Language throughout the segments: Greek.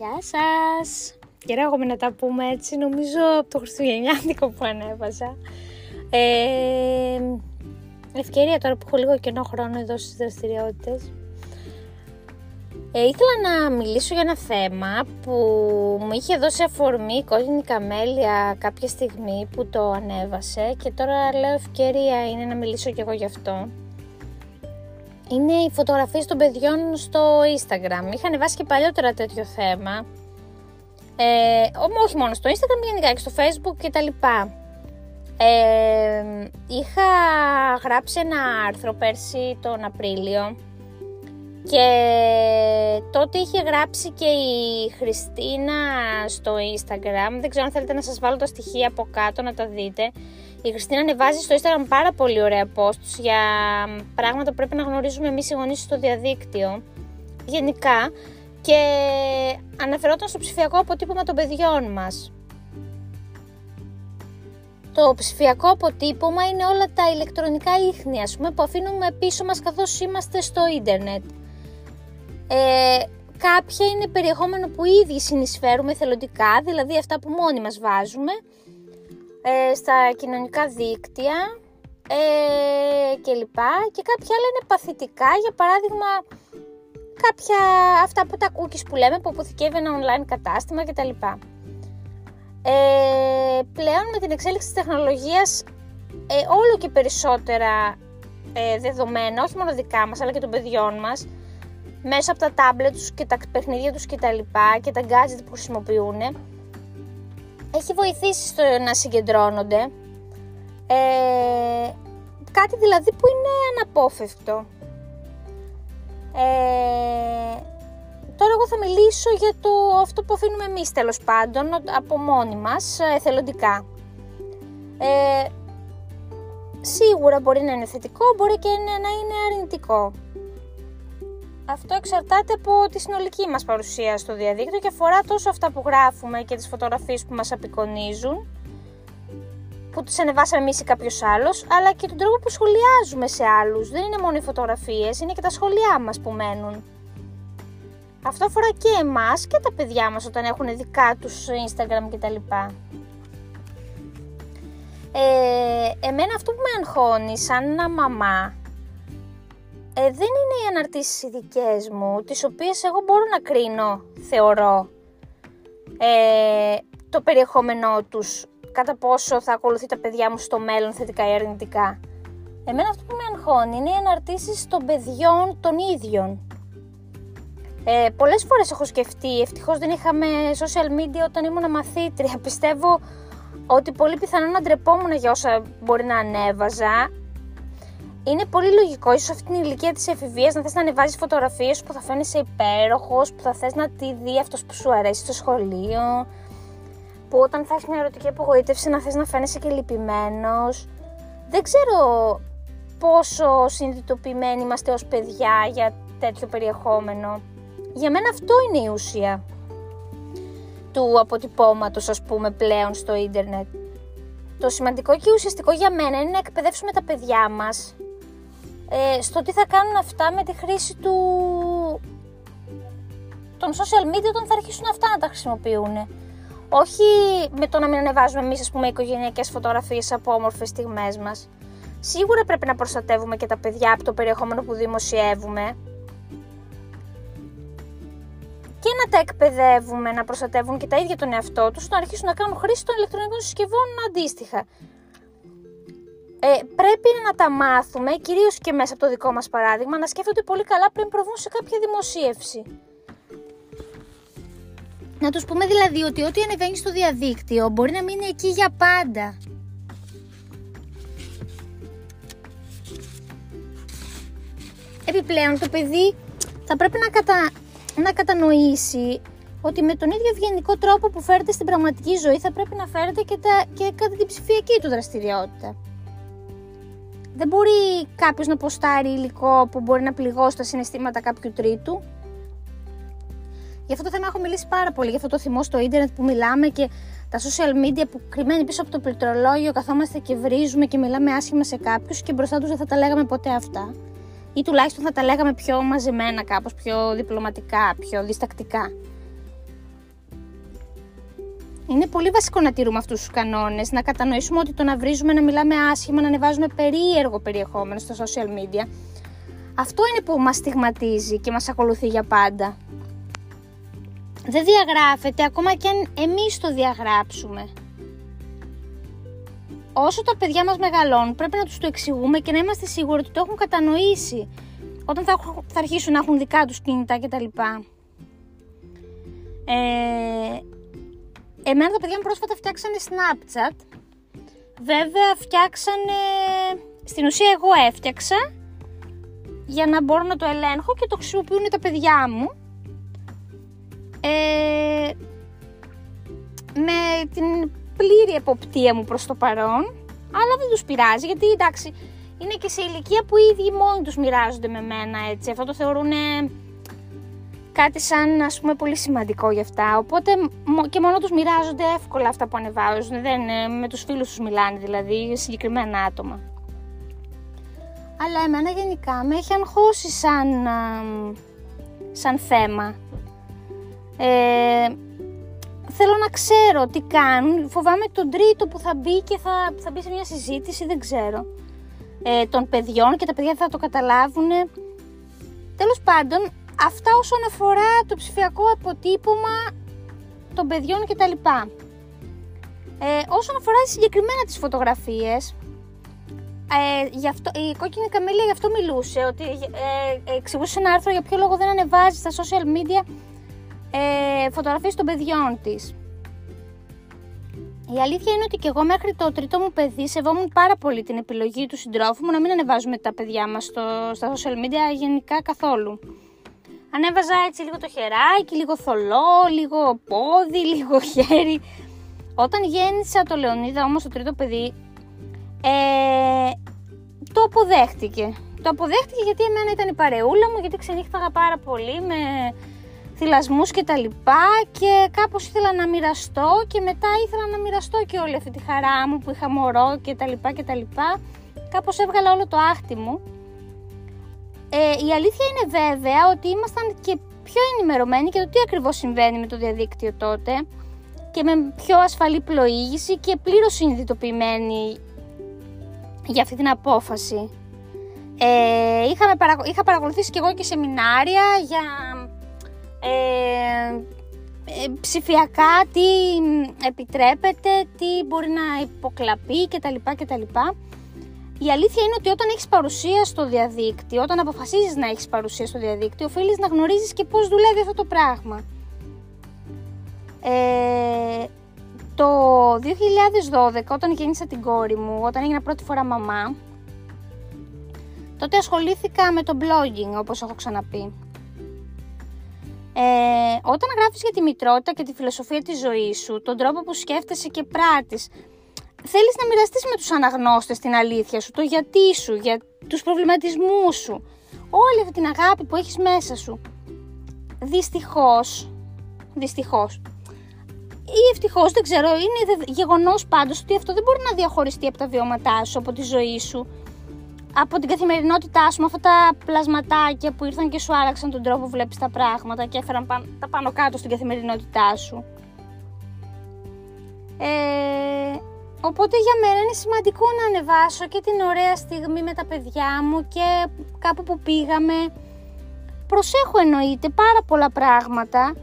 Γεια σας! Καιρό έχουμε να τα πούμε έτσι, νομίζω από το Χριστουγεννιάτικο που ανέβαζα. Ε, ευκαιρία τώρα που έχω λίγο κενό χρόνο εδώ στις δραστηριότητες. Ε, ήθελα να μιλήσω για ένα θέμα που μου είχε δώσει αφορμή η κόκκινη καμέλια κάποια στιγμή που το ανέβασε και τώρα λέω ευκαιρία είναι να μιλήσω κι εγώ γι' αυτό είναι οι φωτογραφίες των παιδιών στο Instagram. Είχαν βάσει και παλιότερα τέτοιο θέμα. Ε, όχι μόνο στο Instagram, γενικά και στο Facebook και τα λοιπά. Ε, είχα γράψει ένα άρθρο πέρσι τον Απρίλιο και τότε είχε γράψει και η Χριστίνα στο Instagram. Δεν ξέρω αν θέλετε να σας βάλω τα στοιχεία από κάτω να τα δείτε. Η Χριστίνα ανεβάζει στο Instagram πάρα πολύ ωραία posts για πράγματα που πρέπει να γνωρίζουμε εμείς οι γονείς στο διαδίκτυο γενικά και αναφερόταν στο ψηφιακό αποτύπωμα των παιδιών μας. Το ψηφιακό αποτύπωμα είναι όλα τα ηλεκτρονικά ίχνη ας πούμε, που αφήνουμε πίσω μας καθώς είμαστε στο ίντερνετ. Ε, κάποια είναι περιεχόμενο που ήδη συνεισφέρουμε θελοντικά, δηλαδή αυτά που μόνοι μας βάζουμε ε, στα κοινωνικά δίκτυα ε, και λοιπά και κάποια άλλα είναι παθητικά, για παράδειγμα κάποια αυτά που τα cookies που λέμε που αποθηκεύει ένα online κατάστημα κτλ. Ε, πλέον με την εξέλιξη της τεχνολογίας ε, όλο και περισσότερα ε, δεδομένα, όχι μόνο δικά μας αλλά και των παιδιών μας μέσα από τα τάμπλετ τους και τα παιχνίδια τους και τα λοιπά και τα gadget που χρησιμοποιούν έχει βοηθήσει στο να συγκεντρώνονται. Ε, κάτι δηλαδή που είναι αναπόφευκτο. Ε, τώρα εγώ θα μιλήσω για το αυτό που αφήνουμε εμείς τέλος πάντων από μόνοι μας εθελοντικά. Ε, σίγουρα μπορεί να είναι θετικό, μπορεί και να είναι αρνητικό. Αυτό εξαρτάται από τη συνολική μας παρουσία στο διαδίκτυο και αφορά τόσο αυτά που γράφουμε και τις φωτογραφίες που μας απεικονίζουν, που τις ανεβάσαμε εμείς ή κάποιος άλλος, αλλά και τον τρόπο που σχολιάζουμε σε άλλους. Δεν είναι μόνο οι φωτογραφίες, είναι και τα σχολιά μας που μένουν. Αυτό αφορά και εμάς και τα παιδιά μας όταν έχουν δικά τους Instagram κτλ. Ε, εμένα αυτό που με αγχώνει σαν μαμά ε, δεν είναι οι αναρτήσεις οι δικές μου, τις οποίες εγώ μπορώ να κρίνω, θεωρώ, ε, το περιεχόμενό τους, κατά πόσο θα ακολουθεί τα παιδιά μου στο μέλλον θετικά ή αρνητικά. Εμένα αυτό που με αγχώνει είναι οι αναρτήσεις των παιδιών των ίδιων. Ε, πολλές φορές έχω σκεφτεί, ευτυχώς δεν είχαμε social media όταν ήμουν μαθήτρια. Πιστεύω ότι πολύ πιθανόν να ντρεπόμουν για όσα μπορεί να ανέβαζα, είναι πολύ λογικό, ίσως αυτή την ηλικία της εφηβείας να θες να ανεβάζεις φωτογραφίες που θα φαίνεσαι υπέροχος, που θα θες να τη δει αυτός που σου αρέσει στο σχολείο, που όταν θα έχεις μια ερωτική απογοήτευση να θες να φαίνεσαι και λυπημένος. Δεν ξέρω πόσο συνειδητοποιημένοι είμαστε ως παιδιά για τέτοιο περιεχόμενο. Για μένα αυτό είναι η ουσία του αποτυπώματος ας πούμε πλέον στο ίντερνετ. Το σημαντικό και ουσιαστικό για μένα είναι να εκπαιδεύσουμε τα παιδιά μας ε, στο τι θα κάνουν αυτά με τη χρήση του των social media όταν θα αρχίσουν αυτά να τα χρησιμοποιούν. Όχι με το να μην ανεβάζουμε εμείς, ας πούμε, οικογενειακές φωτογραφίες από όμορφες στιγμές μας. Σίγουρα πρέπει να προστατεύουμε και τα παιδιά από το περιεχόμενο που δημοσιεύουμε και να τα εκπαιδεύουμε να προστατεύουν και τα ίδια τον εαυτό τους, να αρχίσουν να κάνουν χρήση των ηλεκτρονικών συσκευών αντίστοιχα ε, πρέπει να τα μάθουμε, κυρίως και μέσα από το δικό μας παράδειγμα, να σκέφτονται πολύ καλά πριν προβούν σε κάποια δημοσίευση. Να τους πούμε δηλαδή ότι ό,τι ανεβαίνει στο διαδίκτυο μπορεί να μείνει εκεί για πάντα. Επιπλέον το παιδί θα πρέπει να, κατα... να κατανοήσει ότι με τον ίδιο ευγενικό τρόπο που φέρεται στην πραγματική ζωή θα πρέπει να φέρεται και, τα... και κατά την ψηφιακή του δραστηριότητα. Δεν μπορεί κάποιος να ποστάρει υλικό που μπορεί να πληγώσει τα συναισθήματα κάποιου τρίτου. Για αυτό το θέμα έχω μιλήσει πάρα πολύ, για αυτό το θυμό στο ίντερνετ που μιλάμε και τα social media που κρυμμένοι πίσω από το πληκτρολόγιο καθόμαστε και βρίζουμε και μιλάμε άσχημα σε κάποιους και μπροστά τους δεν θα τα λέγαμε ποτέ αυτά. Ή τουλάχιστον θα τα λέγαμε πιο μαζεμένα κάπως, πιο διπλωματικά, πιο διστακτικά. Είναι πολύ βασικό να τηρούμε αυτούς τους κανόνες, να κατανοήσουμε ότι το να βρίζουμε, να μιλάμε άσχημα, να ανεβάζουμε περίεργο περιεχόμενο στα social media, αυτό είναι που μας στιγματίζει και μας ακολουθεί για πάντα. Δεν διαγράφεται ακόμα και αν εμείς το διαγράψουμε. Όσο τα παιδιά μας μεγαλώνουν πρέπει να τους το εξηγούμε και να είμαστε σίγουροι ότι το έχουν κατανοήσει όταν θα, θα αρχίσουν να έχουν δικά τους κινητά κτλ. Ε, Εμένα τα παιδιά μου πρόσφατα φτιάξανε Snapchat. Βέβαια φτιάξανε... Στην ουσία εγώ έφτιαξα για να μπορώ να το ελέγχω και το χρησιμοποιούν τα παιδιά μου. Ε, με την πλήρη εποπτεία μου προς το παρόν, αλλά δεν τους πειράζει γιατί εντάξει είναι και σε ηλικία που οι ίδιοι μόνοι τους μοιράζονται με μένα έτσι, αυτό το θεωρούν κάτι σαν ας πούμε πολύ σημαντικό για αυτά. Οπότε και μόνο τους μοιράζονται εύκολα αυτά που ανεβάζουν. Δεν, με τους φίλους τους μιλάνε δηλαδή, συγκεκριμένα άτομα. Αλλά εμένα γενικά με έχει αγχώσει σαν, σαν θέμα. Ε, θέλω να ξέρω τι κάνουν. Φοβάμαι τον τρίτο που θα μπει και θα, θα μπει σε μια συζήτηση, δεν ξέρω. Ε, των παιδιών και τα παιδιά θα το καταλάβουν. Τέλος πάντων, Αυτά όσον αφορά το ψηφιακό αποτύπωμα των παιδιών κτλ. Ε, όσον αφορά συγκεκριμένα τις φωτογραφίες, ε, γι αυτό, η κόκκινη καμέλια γι' αυτό μιλούσε, ότι ε, εξηγούσε ένα άρθρο για ποιο λόγο δεν ανεβάζει στα social media ε, φωτογραφίες των παιδιών της. Η αλήθεια είναι ότι και εγώ μέχρι το τρίτο μου παιδί σεβόμουν πάρα πολύ την επιλογή του συντρόφου μου να μην ανεβάζουμε τα παιδιά μας στο, στα social media γενικά καθόλου. Ανέβαζα έτσι λίγο το χεράκι, λίγο θολό, λίγο πόδι, λίγο χέρι. Όταν γέννησα το Λεωνίδα όμως το τρίτο παιδί, ε, το αποδέχτηκε. Το αποδέχτηκε γιατί εμένα ήταν η παρεούλα μου, γιατί ξενύχταγα πάρα πολύ με θυλασμούς και τα λοιπά και κάπως ήθελα να μοιραστώ και μετά ήθελα να μοιραστώ και όλη αυτή τη χαρά μου που είχα μωρό και τα λοιπά και τα λοιπά. Κάπως έβγαλα όλο το άχτι μου ε, η αλήθεια είναι βέβαια ότι ήμασταν και πιο ενημερωμένοι και το τι ακριβώς συμβαίνει με το διαδίκτυο τότε και με πιο ασφαλή πλοήγηση και πλήρως συνειδητοποιημένοι για αυτή την απόφαση. Ε, είχαμε, είχα παρακολουθήσει και εγώ και σεμινάρια για ε, ε, ψηφιακά τι επιτρέπεται, τι μπορεί να υποκλαπεί κτλ. κτλ. Η αλήθεια είναι ότι όταν έχεις παρουσία στο διαδίκτυο, όταν αποφασίζεις να έχεις παρουσία στο διαδίκτυο, οφείλεις να γνωρίζεις και πώς δουλεύει αυτό το πράγμα. Ε, το 2012, όταν γέννησα την κόρη μου, όταν έγινα πρώτη φορά μαμά, τότε ασχολήθηκα με το blogging, όπως έχω ξαναπεί. Ε, όταν γράφεις για τη μητρότητα και τη φιλοσοφία της ζωής σου, τον τρόπο που σκέφτεσαι και πράττεις, θέλεις να μοιραστείς με τους αναγνώστες την αλήθεια σου, το γιατί σου, για τους προβληματισμούς σου, όλη αυτή την αγάπη που έχεις μέσα σου. Δυστυχώς, δυστυχώς, ή ευτυχώς, δεν ξέρω, είναι γεγονός πάντως ότι αυτό δεν μπορεί να διαχωριστεί από τα βιώματά σου, από τη ζωή σου, από την καθημερινότητά σου, με αυτά τα πλασματάκια που ήρθαν και σου άραξαν τον τρόπο που βλέπεις τα πράγματα και έφεραν τα πάνω κάτω στην καθημερινότητά σου. Ε, Οπότε για μένα είναι σημαντικό να ανεβάσω και την ωραία στιγμή με τα παιδιά μου και κάπου που πήγαμε. Προσέχω εννοείται πάρα πολλά πράγματα.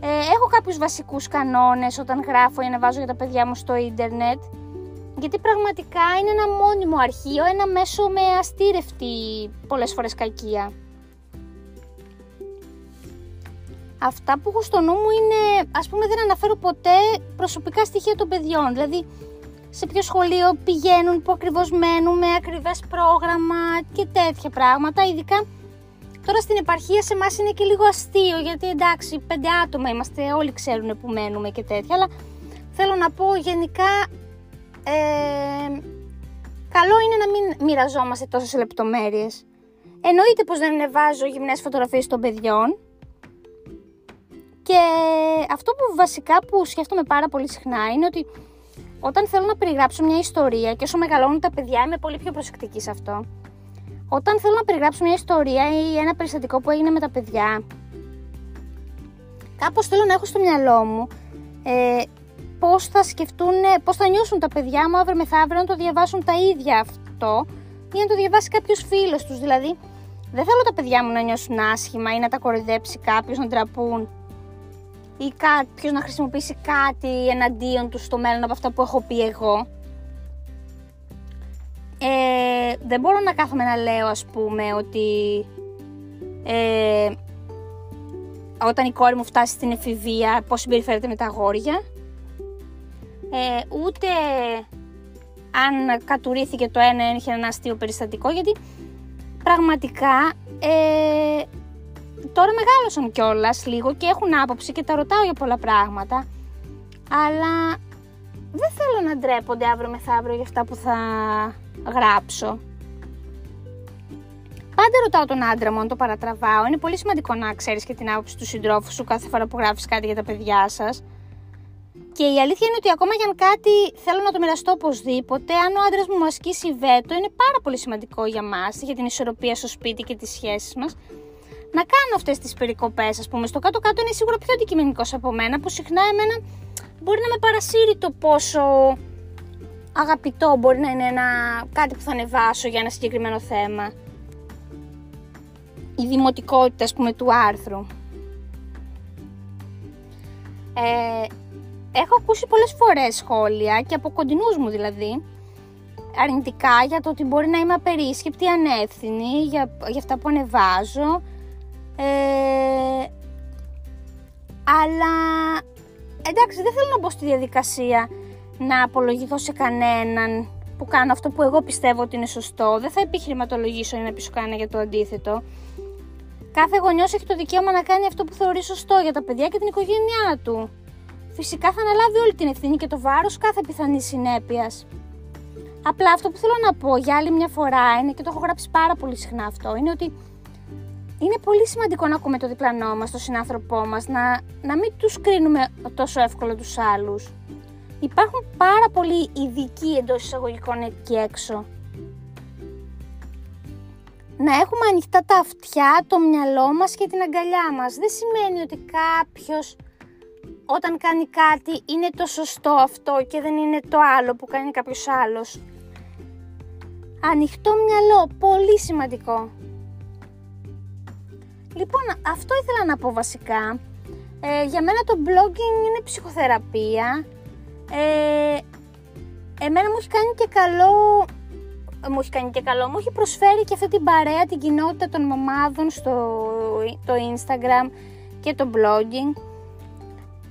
Ε, έχω κάποιους βασικούς κανόνες όταν γράφω ή ανεβάζω για τα παιδιά μου στο ίντερνετ. Γιατί πραγματικά είναι ένα μόνιμο αρχείο, ένα μέσο με αστήρευτη πολλές φορές κακία. Αυτά που έχω στο νου μου είναι, ας πούμε δεν αναφέρω ποτέ προσωπικά στοιχεία των παιδιών. Δηλαδή σε ποιο σχολείο πηγαίνουν, που ακριβώς μένουν, με ακριβές πρόγραμμα και τέτοια πράγματα. Ειδικά τώρα στην επαρχία σε εμάς είναι και λίγο αστείο, γιατί εντάξει, πέντε άτομα είμαστε, όλοι ξέρουν που μένουμε και τέτοια, αλλά θέλω να πω γενικά ε, καλό είναι να μην μοιραζόμαστε τόσες λεπτομέρειες. Εννοείται πως δεν ανεβάζω γυμνές φωτογραφίες των παιδιών και αυτό που βασικά που σκέφτομαι πάρα πολύ συχνά είναι ότι όταν θέλω να περιγράψω μια ιστορία και όσο μεγαλώνουν τα παιδιά είμαι πολύ πιο προσεκτική σε αυτό. Όταν θέλω να περιγράψω μια ιστορία ή ένα περιστατικό που έγινε με τα παιδιά, κάπως θέλω να έχω στο μυαλό μου ε, πώς θα σκεφτούν, πώς θα νιώσουν τα παιδιά μου αύριο μεθαύριο να το διαβάσουν τα ίδια αυτό ή να το διαβάσει κάποιος φίλος τους. Δηλαδή, δεν θέλω τα παιδιά μου να νιώσουν άσχημα ή να τα κοροϊδέψει κάποιος, να τραπούν ή κάποιος να χρησιμοποιήσει κάτι εναντίον του στο μέλλον από αυτά που έχω πει εγώ. Ε, δεν μπορώ να κάθομαι να λέω ας πούμε ότι ε, όταν η κόρη μου φτάσει στην εφηβεία πώς συμπεριφέρεται με τα αγόρια ε, ούτε αν κατουρίθηκε το ένα είχε ένα αστείο περιστατικό γιατί πραγματικά ε, τώρα μεγάλωσαν κιόλας λίγο και έχουν άποψη και τα ρωτάω για πολλά πράγματα αλλά δεν θέλω να ντρέπονται αύριο μεθαύριο για αυτά που θα γράψω. Πάντα ρωτάω τον άντρα μου αν το παρατραβάω. Είναι πολύ σημαντικό να ξέρεις και την άποψη του συντρόφου σου κάθε φορά που γράφεις κάτι για τα παιδιά σας. Και η αλήθεια είναι ότι ακόμα για αν κάτι θέλω να το μοιραστώ οπωσδήποτε, αν ο άντρας μου μου ασκήσει βέτο, είναι πάρα πολύ σημαντικό για μας, για την ισορροπία στο σπίτι και τις σχέσεις μας, να κάνω αυτές τις περικοπές, ας πούμε. Στο κάτω-κάτω είναι σίγουρα πιο αντικειμενικός από μένα, που συχνά εμένα μπορεί να με παρασύρει το πόσο αγαπητό μπορεί να είναι ένα, κάτι που θα ανεβάσω για ένα συγκεκριμένο θέμα. Η δημοτικότητα, ας πούμε, του άρθρου. Ε, έχω ακούσει πολλές φορές σχόλια και από κοντινούς μου δηλαδή, αρνητικά για το ότι μπορεί να είμαι απερίσκεπτη, ανεύθυνη για, για αυτά που ανεβάζω. Ε, αλλά εντάξει δεν θέλω να μπω στη διαδικασία να απολογηθώ σε κανέναν που κάνω αυτό που εγώ πιστεύω ότι είναι σωστό. Δεν θα επιχειρηματολογήσω ή να πείσω κανένα για το αντίθετο. Κάθε γονιός έχει το δικαίωμα να κάνει αυτό που θεωρεί σωστό για τα παιδιά και την οικογένειά του. Φυσικά θα αναλάβει όλη την ευθύνη και το βάρος κάθε πιθανής συνέπειας. Απλά αυτό που θέλω να πω για άλλη μια φορά είναι και το έχω γράψει πάρα πολύ συχνά αυτό, είναι ότι είναι πολύ σημαντικό να ακούμε το διπλανό μας, τον συνάνθρωπό μας, να, να μην τους κρίνουμε τόσο εύκολα τους άλλους. Υπάρχουν πάρα πολλοί ειδικοί εντός εισαγωγικών εκεί έξω. Να έχουμε ανοιχτά τα αυτιά, το μυαλό μας και την αγκαλιά μας. Δεν σημαίνει ότι κάποιος όταν κάνει κάτι είναι το σωστό αυτό και δεν είναι το άλλο που κάνει κάποιος άλλος. Ανοιχτό μυαλό, πολύ σημαντικό. Λοιπόν, αυτό ήθελα να πω βασικά. Ε, για μένα το blogging είναι ψυχοθεραπεία. Ε, εμένα μου έχει κάνει και καλό μου έχει κάνει και καλό, μου έχει προσφέρει και αυτή την παρέα, την κοινότητα των μαμάδων στο το Instagram και το blogging.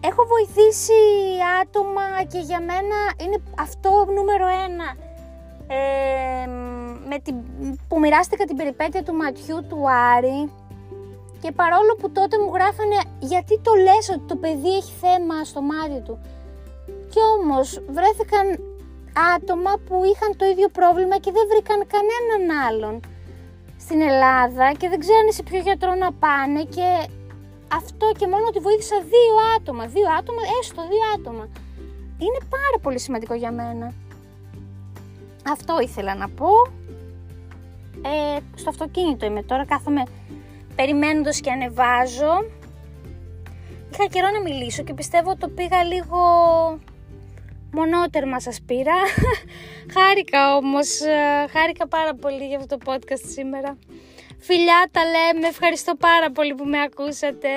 Έχω βοηθήσει άτομα και για μένα είναι αυτό νούμερο ένα. Ε, με την, που μοιράστηκα την περιπέτεια του ματιού του Άρη και παρόλο που τότε μου γράφανε γιατί το λες ότι το παιδί έχει θέμα στο μάτι του. Κι όμως βρέθηκαν άτομα που είχαν το ίδιο πρόβλημα και δεν βρήκαν κανέναν άλλον στην Ελλάδα και δεν ξέρανε σε ποιο γιατρό να πάνε και αυτό και μόνο ότι βοήθησα δύο άτομα, δύο άτομα, έστω δύο άτομα. Είναι πάρα πολύ σημαντικό για μένα. Αυτό ήθελα να πω. Ε, στο αυτοκίνητο είμαι τώρα, κάθομαι περιμένοντας και ανεβάζω. Είχα καιρό να μιλήσω και πιστεύω το πήγα λίγο μονότερμα σας πήρα. χάρηκα όμως, ε, χάρηκα πάρα πολύ για αυτό το podcast σήμερα. Φιλιά τα λέμε, ευχαριστώ πάρα πολύ που με ακούσατε.